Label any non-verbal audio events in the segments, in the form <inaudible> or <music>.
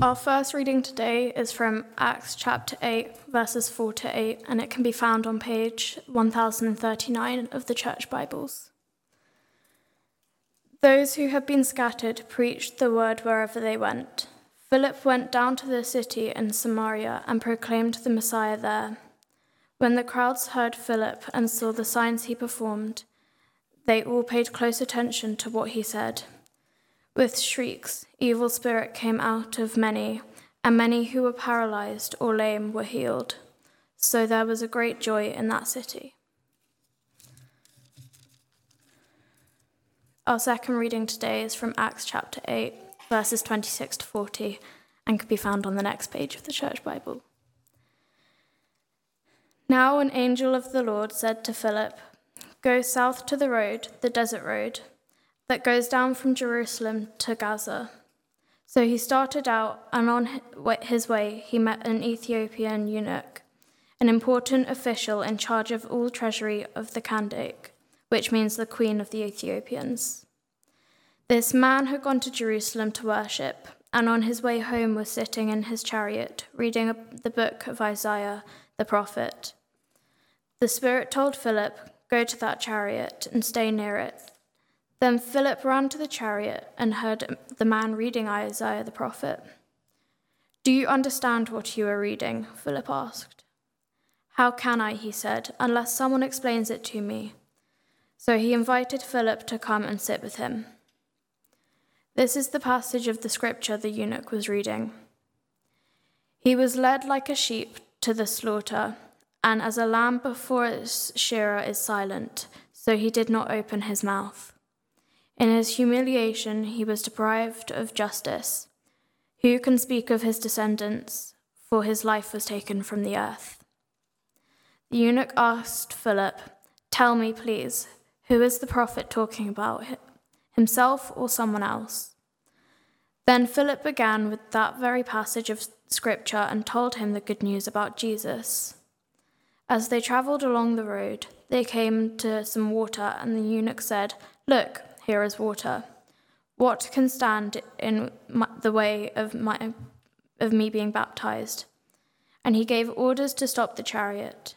Our first reading today is from Acts chapter 8, verses 4 to 8, and it can be found on page 1039 of the Church Bibles. Those who had been scattered preached the word wherever they went. Philip went down to the city in Samaria and proclaimed the Messiah there. When the crowds heard Philip and saw the signs he performed, they all paid close attention to what he said. With shrieks, evil spirit came out of many, and many who were paralyzed or lame were healed. So there was a great joy in that city. Our second reading today is from Acts chapter 8, verses 26 to 40, and can be found on the next page of the Church Bible. Now an angel of the Lord said to Philip, Go south to the road, the desert road that goes down from Jerusalem to Gaza. So he started out, and on his way, he met an Ethiopian eunuch, an important official in charge of all treasury of the Kandake, which means the queen of the Ethiopians. This man had gone to Jerusalem to worship, and on his way home was sitting in his chariot, reading the book of Isaiah the prophet. The Spirit told Philip, Go to that chariot and stay near it. Then Philip ran to the chariot and heard the man reading Isaiah the prophet. Do you understand what you are reading? Philip asked. How can I, he said, unless someone explains it to me? So he invited Philip to come and sit with him. This is the passage of the scripture the eunuch was reading. He was led like a sheep to the slaughter, and as a lamb before its shearer is silent, so he did not open his mouth. In his humiliation, he was deprived of justice. Who can speak of his descendants? For his life was taken from the earth. The eunuch asked Philip, Tell me, please, who is the prophet talking about, himself or someone else? Then Philip began with that very passage of scripture and told him the good news about Jesus. As they travelled along the road, they came to some water, and the eunuch said, Look, here is water. What can stand in my, the way of, my, of me being baptized? And he gave orders to stop the chariot.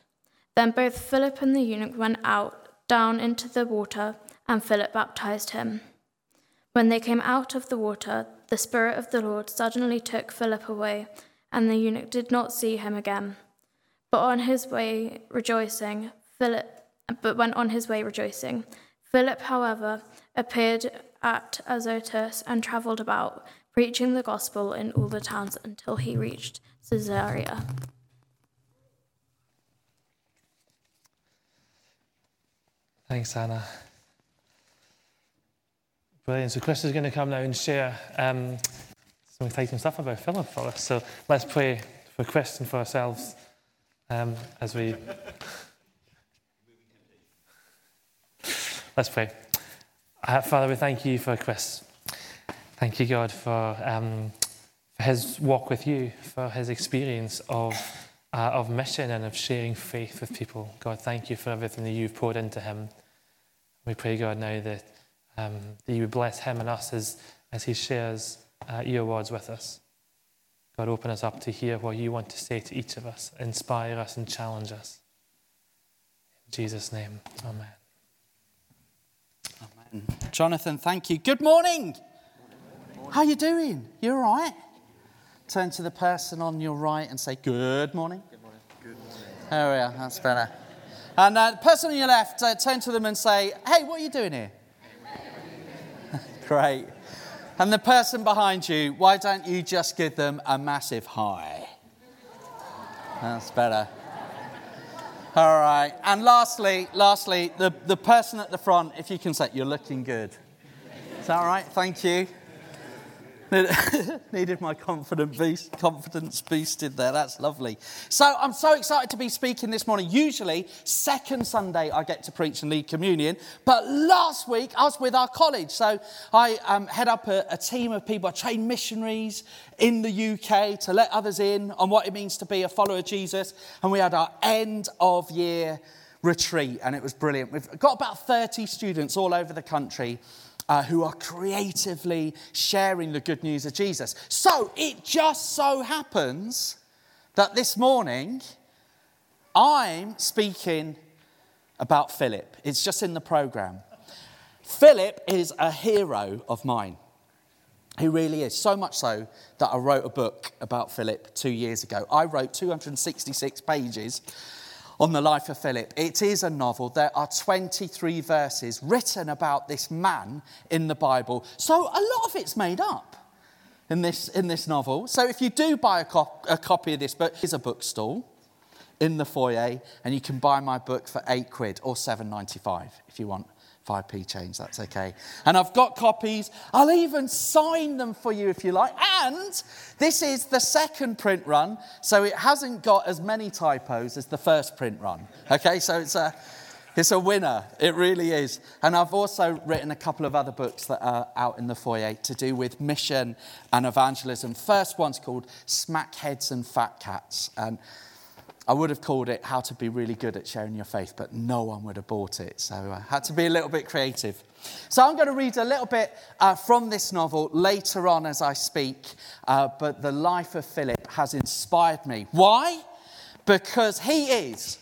Then both Philip and the eunuch went out down into the water, and Philip baptized him. When they came out of the water, the Spirit of the Lord suddenly took Philip away, and the eunuch did not see him again. But on his way rejoicing, Philip but went on his way rejoicing. Philip, however, appeared at Azotus and travelled about, preaching the gospel in all the towns until he reached Caesarea. Thanks, Anna. Brilliant. So, Chris is going to come now and share um, some exciting stuff about Philip for us. So, let's pray for Chris and for ourselves um, as we. <laughs> Let's pray. Uh, Father, we thank you for Chris. Thank you, God, for, um, for his walk with you, for his experience of, uh, of mission and of sharing faith with people. God, thank you for everything that you've poured into him. We pray, God, now that, um, that you would bless him and us as, as he shares uh, your words with us. God, open us up to hear what you want to say to each of us, inspire us and challenge us. In Jesus' name, amen. Jonathan, thank you. Good morning. How are you doing? You all right? Turn to the person on your right and say, good morning. Good morning. Good morning. There we are. That's better. And uh, the person on your left, uh, turn to them and say, hey, what are you doing here? <laughs> Great. And the person behind you, why don't you just give them a massive hi? That's better. All right. And lastly, lastly, the, the person at the front, if you can say, you're looking good. Is that all right? Thank you. <laughs> Needed my boost, confidence boosted there. That's lovely. So I'm so excited to be speaking this morning. Usually, second Sunday I get to preach and lead communion, but last week I was with our college. So I um, head up a, a team of people. I train missionaries in the UK to let others in on what it means to be a follower of Jesus. And we had our end of year retreat, and it was brilliant. We've got about 30 students all over the country uh, who are creatively sharing the good news of Jesus. So it just so happens that this morning I'm speaking about Philip. It's just in the program. Philip is a hero of mine. He really is. So much so that I wrote a book about Philip two years ago. I wrote 266 pages on the life of Philip. It is a novel. There are 23 verses written about this man in the Bible. So a lot of it's made up in this, in this novel. So if you do buy a, cop, a copy of this book, here's a bookstall in the foyer, and you can buy my book for eight quid or 7.95 if you want 5p change, that's okay. And I've got copies. I'll even sign them for you if you like. And this is the second print run, so it hasn't got as many typos as the first print run. Okay, so it's a. It's a winner, it really is. And I've also written a couple of other books that are out in the foyer to do with mission and evangelism. First one's called Smack Heads and Fat Cats. And I would have called it How to Be Really Good at Sharing Your Faith, but no one would have bought it. So I had to be a little bit creative. So I'm going to read a little bit uh, from this novel later on as I speak, uh, but the life of Philip has inspired me. Why? Because he is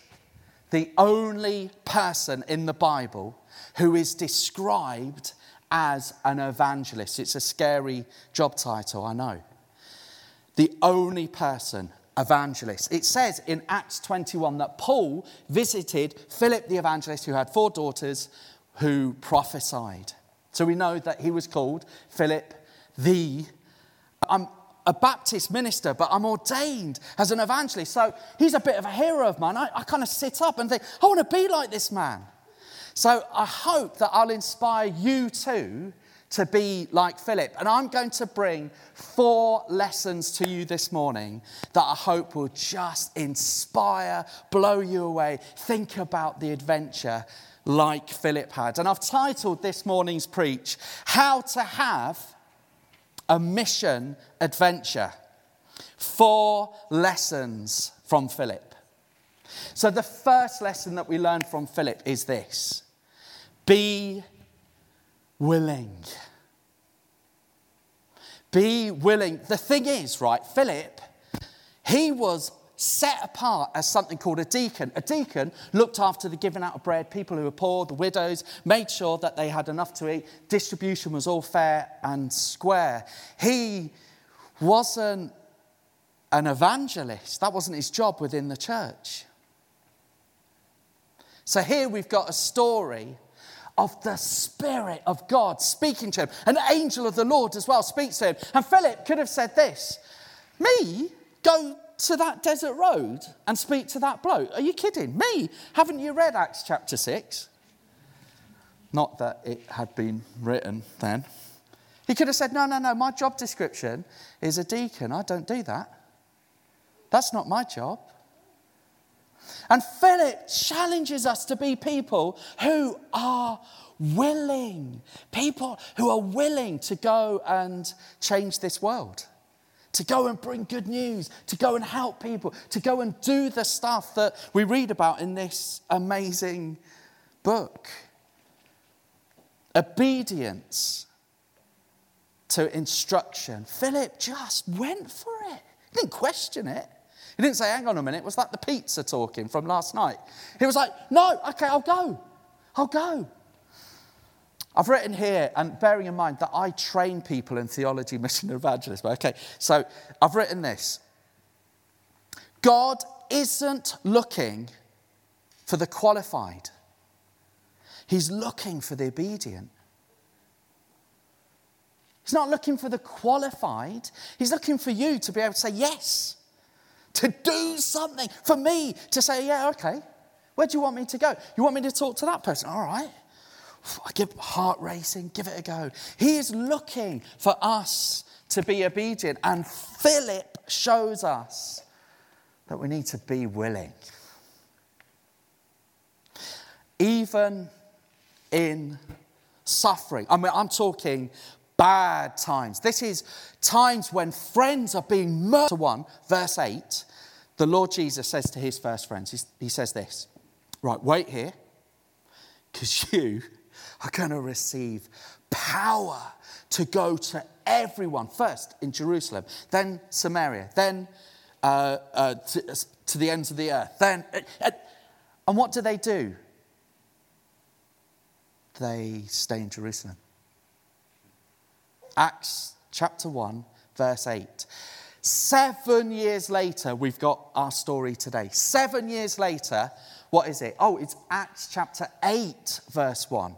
the only person in the Bible who is described as an evangelist. It's a scary job title, I know. The only person evangelist. It says in Acts 21 that Paul visited Philip the evangelist, who had four daughters who prophesied. So we know that he was called Philip the. I'm a Baptist minister, but I'm ordained as an evangelist. So he's a bit of a hero of mine. I, I kind of sit up and think, I want to be like this man. So I hope that I'll inspire you too to be like Philip. And I'm going to bring four lessons to you this morning that I hope will just inspire, blow you away. Think about the adventure like Philip had. And I've titled this morning's preach, How to Have a Mission Adventure. Four lessons from Philip. So, the first lesson that we learn from Philip is this be willing. Be willing. The thing is, right, Philip, he was set apart as something called a deacon. A deacon looked after the giving out of bread, people who were poor, the widows, made sure that they had enough to eat. Distribution was all fair and square. He wasn't an evangelist, that wasn't his job within the church. So here we've got a story of the Spirit of God speaking to him. An angel of the Lord as well speaks to him. And Philip could have said this Me? Go to that desert road and speak to that bloke? Are you kidding? Me? Haven't you read Acts chapter 6? Not that it had been written then. He could have said, No, no, no, my job description is a deacon. I don't do that. That's not my job. And Philip challenges us to be people who are willing, people who are willing to go and change this world, to go and bring good news, to go and help people, to go and do the stuff that we read about in this amazing book. Obedience to instruction. Philip just went for it, he didn't question it. He didn't say, hang on a minute, was that the pizza talking from last night? He was like, no, okay, I'll go. I'll go. I've written here, and bearing in mind that I train people in theology, <laughs> mission, and evangelism. Okay, so I've written this God isn't looking for the qualified, He's looking for the obedient. He's not looking for the qualified, He's looking for you to be able to say yes to do something, for me to say, yeah, okay, where do you want me to go? You want me to talk to that person? All right. I give heart racing, give it a go. He is looking for us to be obedient, and Philip shows us that we need to be willing. Even in suffering. I mean, I'm talking bad times. This is times when friends are being murdered. 1, verse 8, the Lord Jesus says to his first friends, He says this, right, wait here, because you <laughs> are going to receive power to go to everyone, first in Jerusalem, then Samaria, then uh, uh, to, to, the ends of the earth. Then, uh, and what do they do? They stay in Jerusalem. Acts chapter 1, verse 8. Seven years later, we've got our story today. Seven years later, what is it? Oh, it's Acts chapter 8, verse 1.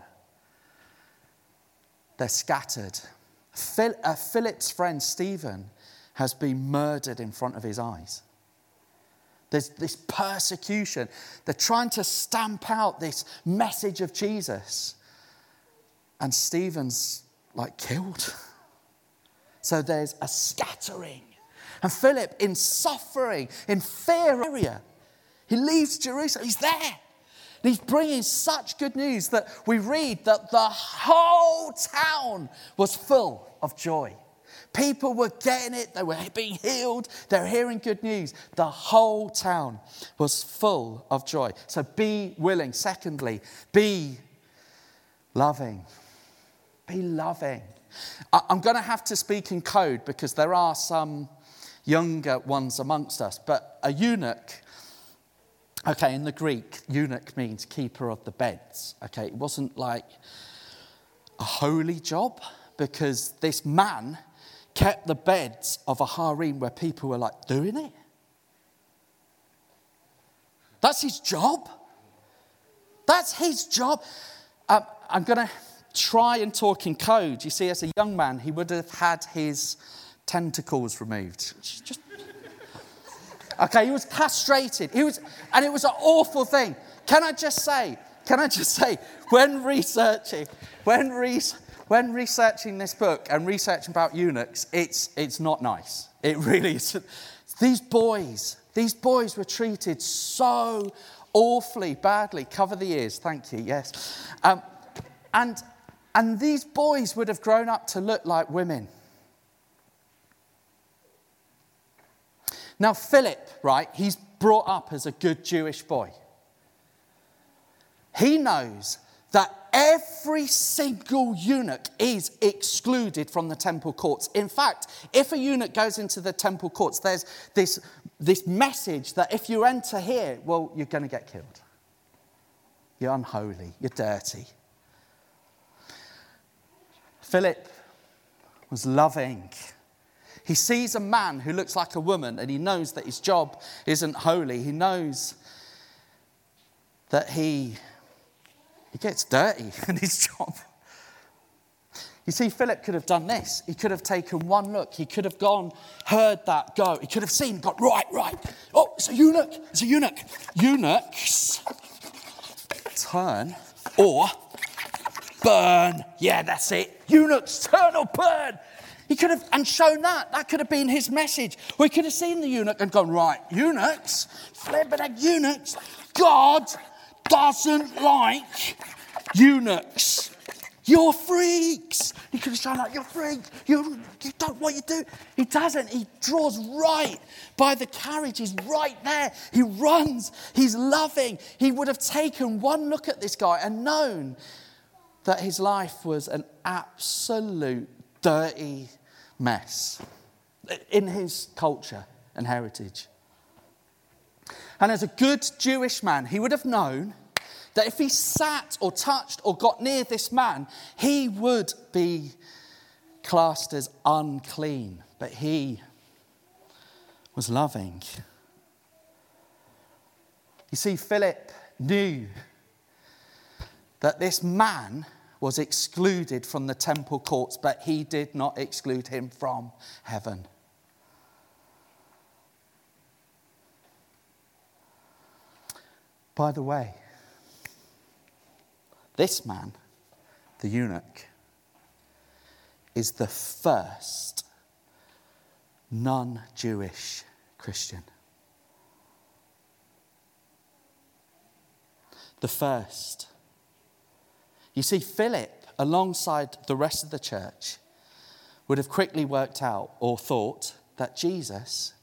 They're scattered. Phil, uh, Philip's friend Stephen has been murdered in front of his eyes. There's this persecution. They're trying to stamp out this message of Jesus. And Stephen's like killed. <laughs> So there's a scattering. And Philip, in suffering, in fear area, he leaves Jerusalem. He's there. And he's bringing such good news that we read that the whole town was full of joy. People were getting it, they were being healed, they were hearing good news. The whole town was full of joy. So be willing. Secondly, be loving. Be loving. I'm going to have to speak in code because there are some younger ones amongst us, but a eunuch Okay, in the Greek, eunuch means keeper of the beds. Okay, it wasn't like a holy job because this man kept the beds of a harem where people were like doing it. That's his job. That's his job. Um, I'm going to try and talk in code. You see, as a young man, he would have had his tentacles removed. Just Okay, he was castrated. He was, and it was an awful thing. Can I just say, can I just say, when researching, when, re- when researching this book and researching about eunuchs, it's, it's not nice. It really is. These boys, these boys were treated so awfully badly. Cover the ears, thank you, yes. Um, and, and these boys would have grown up to look like women. Now, Philip, right, he's brought up as a good Jewish boy. He knows that every single eunuch is excluded from the temple courts. In fact, if a eunuch goes into the temple courts, there's this, this message that if you enter here, well, you're going to get killed. You're unholy, you're dirty. Philip was loving he sees a man who looks like a woman and he knows that his job isn't holy. He knows that he, he gets dirty <laughs> in his job. You see, Philip could have done this. He could have taken one look. He could have gone, heard that go. He could have seen, got right, right. Oh, it's a eunuch. It's a eunuch. Eunuchs turn or burn. Yeah, that's it. Eunuchs turn or burn. He could have, and shown that. That could have been his message. We could have seen the eunuch and gone, right, eunuchs, flipping eunuchs. God doesn't like eunuchs. You're freaks. He could have shown that, you're freaks. You, you don't what you do. He doesn't. He draws right by the carriage. He's right there. He runs. He's loving. He would have taken one look at this guy and known that his life was an absolute dirty mess in his culture and heritage. And as a good Jewish man, he would have known that if he sat or touched or got near this man, he would be classed as unclean. But he was loving. You see, Philip knew that this man was excluded from the temple courts, but he did not exclude him from heaven. By the way, this man, the eunuch, is the first non Jewish Christian. The first. You see, Philip, alongside the rest of the church, would have quickly worked out or thought that Jesus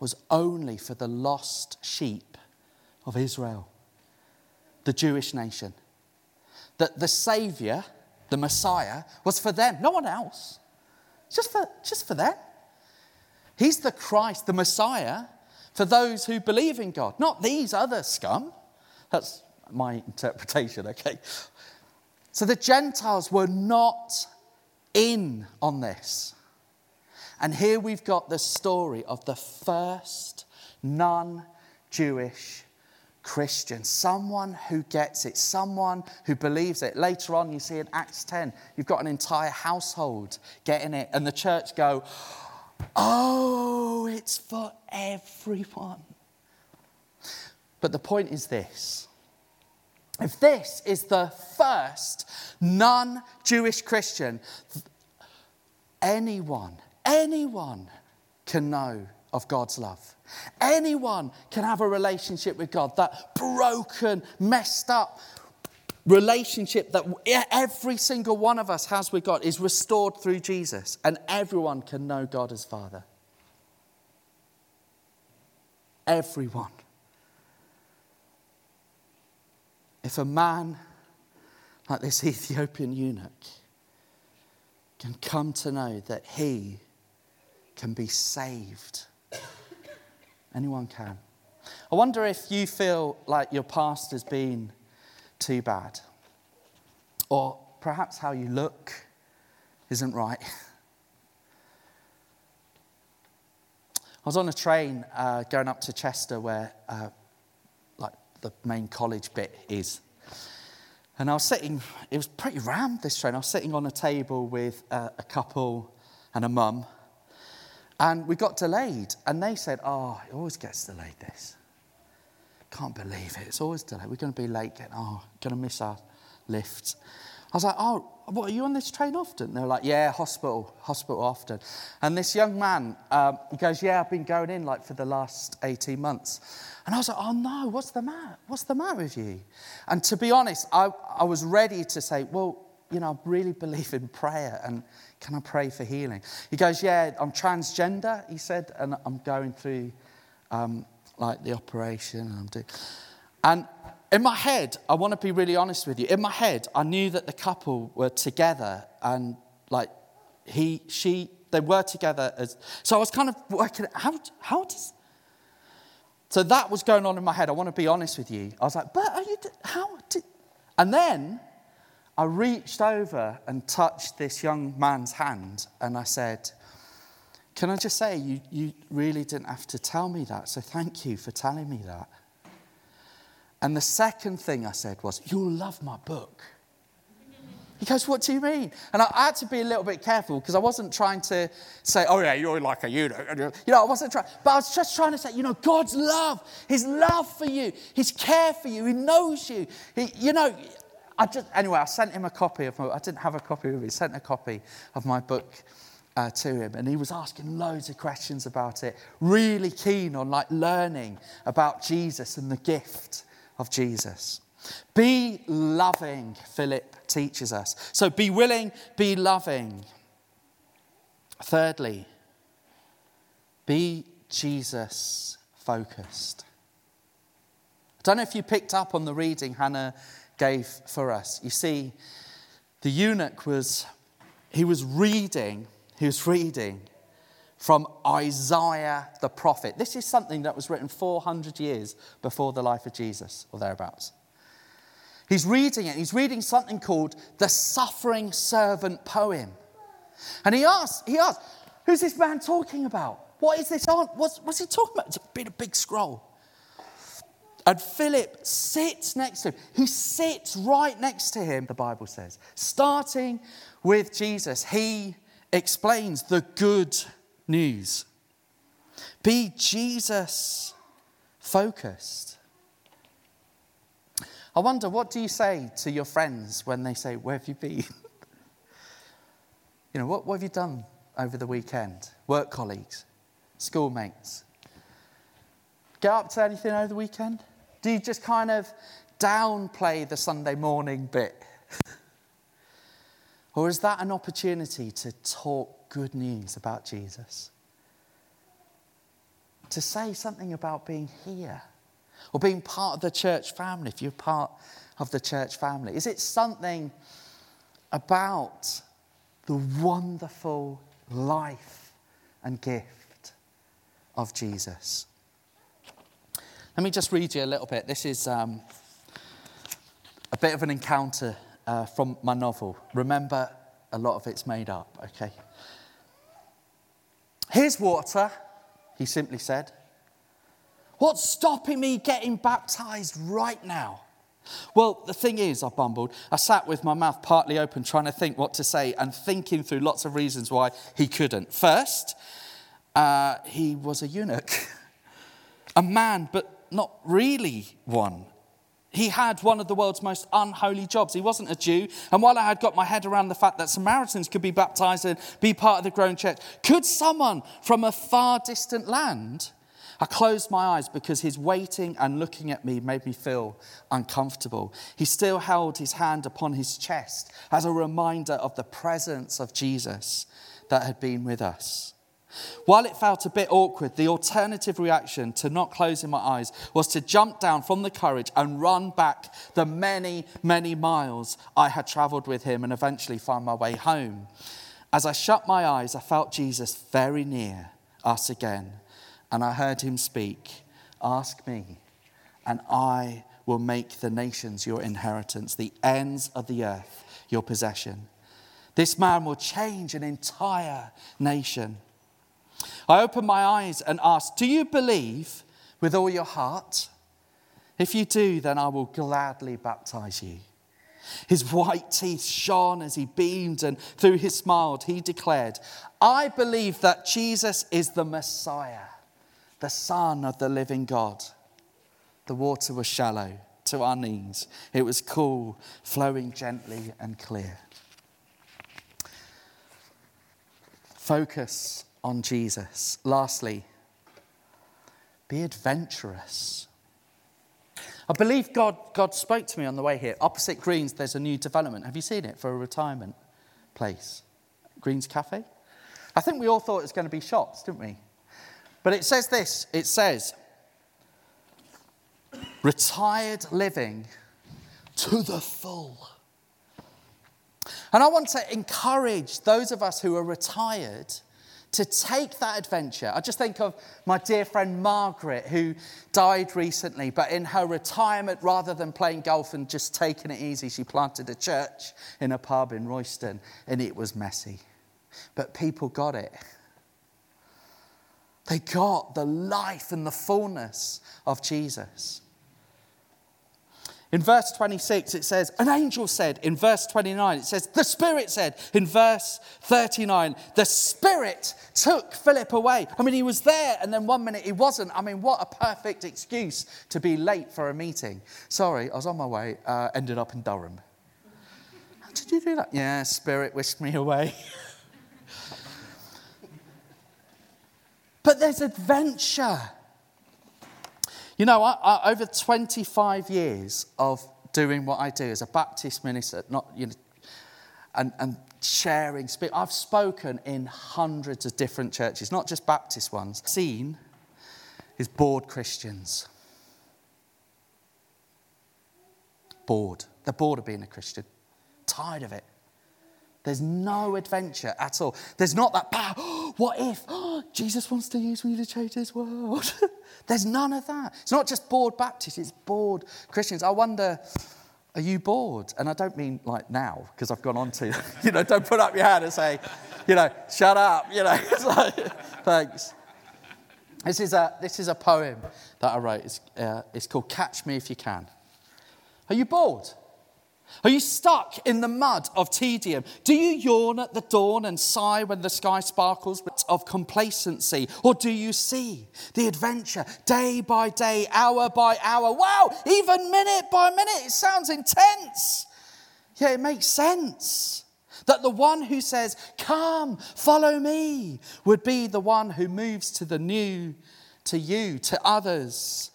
was only for the lost sheep of Israel, the Jewish nation. That the Saviour, the Messiah, was for them, no one else. Just for, just for them. He's the Christ, the Messiah, for those who believe in God, not these other scum. That's my <laughs> interpretation, okay? So the Gentiles were not in on this. And here we've got the story of the first non Jewish Christian, someone who gets it, someone who believes it. Later on, you see in Acts 10, you've got an entire household getting it, and the church go, Oh, it's for everyone. But the point is this if this is the first non Jewish Christian, anyone, anyone can know of God's love. Anyone can have a relationship with God. That broken, messed up relationship that every single one of us has with God is restored through Jesus, and everyone can know God as Father. Everyone. If a man like this <laughs> Ethiopian eunuch can come to know that he can be saved, anyone can. I wonder if you feel like your past has been too bad, or perhaps how you look isn't right. <laughs> I was on a train uh, going up to Chester where uh, the main college bit is. And I was sitting, it was pretty rammed this train. I was sitting on a table with a, a couple and a mum. And we got delayed. And they said, Oh, it always gets delayed, this. Can't believe it. It's always delayed. We're going to be late oh, going to miss our lift. I was like, Oh, what, are you on this train often? They were like, yeah, hospital, hospital often. And this young man, um, he goes, yeah, I've been going in like for the last 18 months. And I was like, oh no, what's the matter? What's the matter with you? And to be honest, I, I was ready to say, well, you know, I really <laughs> believe in prayer and can I pray for healing? He goes, yeah, I'm transgender, he said, and I'm going through um, like the operation and I'm doing. And in my head, I want to be really honest with you. In my head, I knew that the couple were together and like he, she, they were together as. So I was kind of working how, how does. So that was going on in my head. I want to be honest with you. I was like, but are you, how did. And then I reached over and touched this young man's hand and I said, Can I just say, you, you really didn't have to tell me that. So thank you for telling me that. And the second thing I said was, You'll love my book. He goes, What do you mean? And I had to be a little bit careful because I wasn't trying to say, Oh, yeah, you're like a eunuch. You know, I wasn't trying, but I was just trying to say, You know, God's love, His love for you, His care for you, He knows you. He, you know, I just, anyway, I sent him a copy of my, I didn't have a copy of it, sent a copy of my book. Uh, to him and he was asking loads of questions about it really keen on like learning about jesus and the gift of Jesus. Be loving, Philip teaches us. So be willing, be loving. Thirdly, be Jesus focused. I don't know if you picked up on the reading Hannah gave for us. You see, the eunuch was, he was reading, he was reading from Isaiah the prophet. This is something that was written 400 years before the life of Jesus, or thereabouts. He's reading it. He's reading something called the Suffering Servant Poem. And he asks, he asks, who's this man talking about? What is this on? What's, what's he talking about? It's a bit of big scroll. And Philip sits next to him. He sits right next to him, the Bible says. Starting with Jesus, he explains the good news. Be Jesus focused. I wonder, what do you say to your friends when they say, Where have you been? <laughs> you know, what, what have you done over the weekend? Work colleagues, schoolmates. Get up to anything over the weekend? Do you just kind of downplay the Sunday morning bit? <laughs> or is that an opportunity to talk good news about Jesus. To say something about being here or being part of the church family, if you're part of the church family. Is it something about the wonderful life and gift of Jesus. Let me just read you a little bit. This is um, a bit of an encounter uh, from my novel. Remember, a lot of it's made up, okay? Here's water, he simply said. What's stopping me getting baptized right now? Well, the thing is, I bumbled. I sat with my mouth partly open, trying to think what to say and thinking through lots of reasons why he couldn't. First, uh, he was a eunuch, <laughs> a man, but not really one. He had one of the world's most unholy jobs. He wasn't a Jew. And while I had got my head around the fact that Samaritans could be baptized and be part of the growing church, could someone from a far distant land I closed my eyes because his waiting and looking at me made me feel uncomfortable. He still held his hand upon his chest as a reminder of the presence of Jesus that had been with us. While it felt a bit awkward, the alternative reaction to not closing my eyes was to jump down from the courage and run back the many, many miles I had traveled with him and eventually find my way home. As I shut my eyes, I felt Jesus very near us again and I heard him speak Ask me, and I will make the nations your inheritance, the ends of the earth your possession. This man will change an entire nation. I opened my eyes and asked, Do you believe with all your heart? If you do, then I will gladly baptize you. His white teeth shone as he beamed, and through his smile, he declared, I believe that Jesus is the Messiah the Son of the living God. The water was shallow to our knees, it was cool, flowing gently and clear. Focus on Jesus. Lastly, be adventurous. I believe God, God spoke to me on the way here. Opposite Greens, there's a new development. Have you seen it for a retirement place? Greens Cafe? I think we all thought it was going to be shops, didn't we? But it says this it says, retired living to the full. And I want to encourage those of us who are retired to take that adventure. I just think of my dear friend Margaret, who died recently, but in her retirement, rather than playing golf and just taking it easy, she planted a church in a pub in Royston, and it was messy. But people got it. They got the life and the fullness of Jesus. In verse 26, it says, An angel said. In verse 29, it says, The Spirit said. In verse 39, the Spirit took Philip away. I mean, he was there, and then one minute he wasn't. I mean, what a perfect excuse to be late for a meeting. Sorry, I was on my way, uh, ended up in Durham. How did you do that? Yeah, Spirit whisked me away. <laughs> But there's adventure. You know, I, I, over 25 years of doing what I do as a Baptist minister, not, you know, and, and sharing, speak, I've spoken in hundreds of different churches, not just Baptist ones. Seen is bored Christians. Bored. They're bored of being a Christian, tired of it. There's no adventure at all. There's not that power. <gasps> what if <gasps> Jesus wants to use me to change this world? <laughs> There's none of that. It's not just bored Baptists, it's bored Christians. I wonder, are you bored? And I don't mean like now, because I've gone on to, <laughs> you know, don't put up your hand and say, you know, shut up, you know. <laughs> It's like, thanks. This is, a, this is a poem that I wrote. It's, uh, it's called Catch Me If You Can. Are you bored? Are you stuck in the mud of tedium? Do you yawn at the dawn and sigh when the sky sparkles of complacency? Or do you see the adventure day by day, hour by hour? Wow, even minute by minute. It sounds intense. Yeah, it makes sense. That the one who says, Come, follow me, would be the one who moves to the new, to you, to others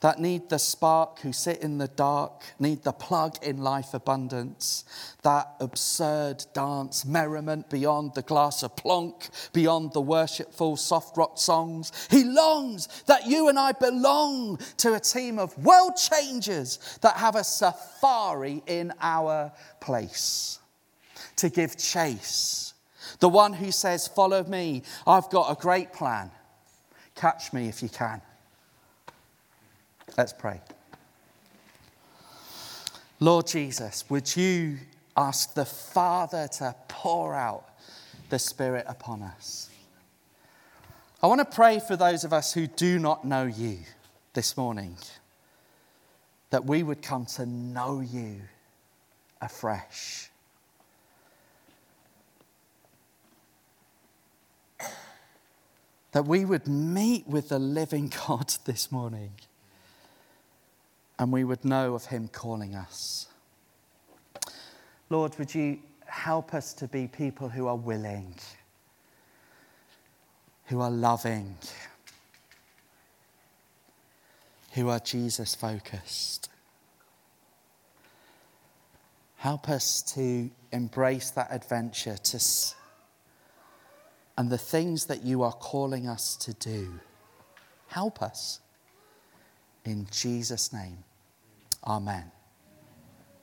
that need the spark, who sit in the dark, need the plug in life abundance, that absurd dance, merriment beyond the glass of plonk, beyond the worshipful soft rock songs. He longs that you and I belong to a team of world changers that have a safari in our place. to give chase. The one who says, Follow me, I've got a great plan. Catch me if you can. Let's pray. Lord Jesus, would you ask the Father to pour out the Spirit upon us? I want to pray for those of us who do not know you this morning, that we would come to know you afresh. That we would meet with the living <laughs> God this morning and we would know of Him calling us. Lord, would you help us to be people who are willing, who are loving, who are Jesus focused? Help us to embrace that adventure to, and the things that you are calling us to do. Help us. In Jesus' name. Amen.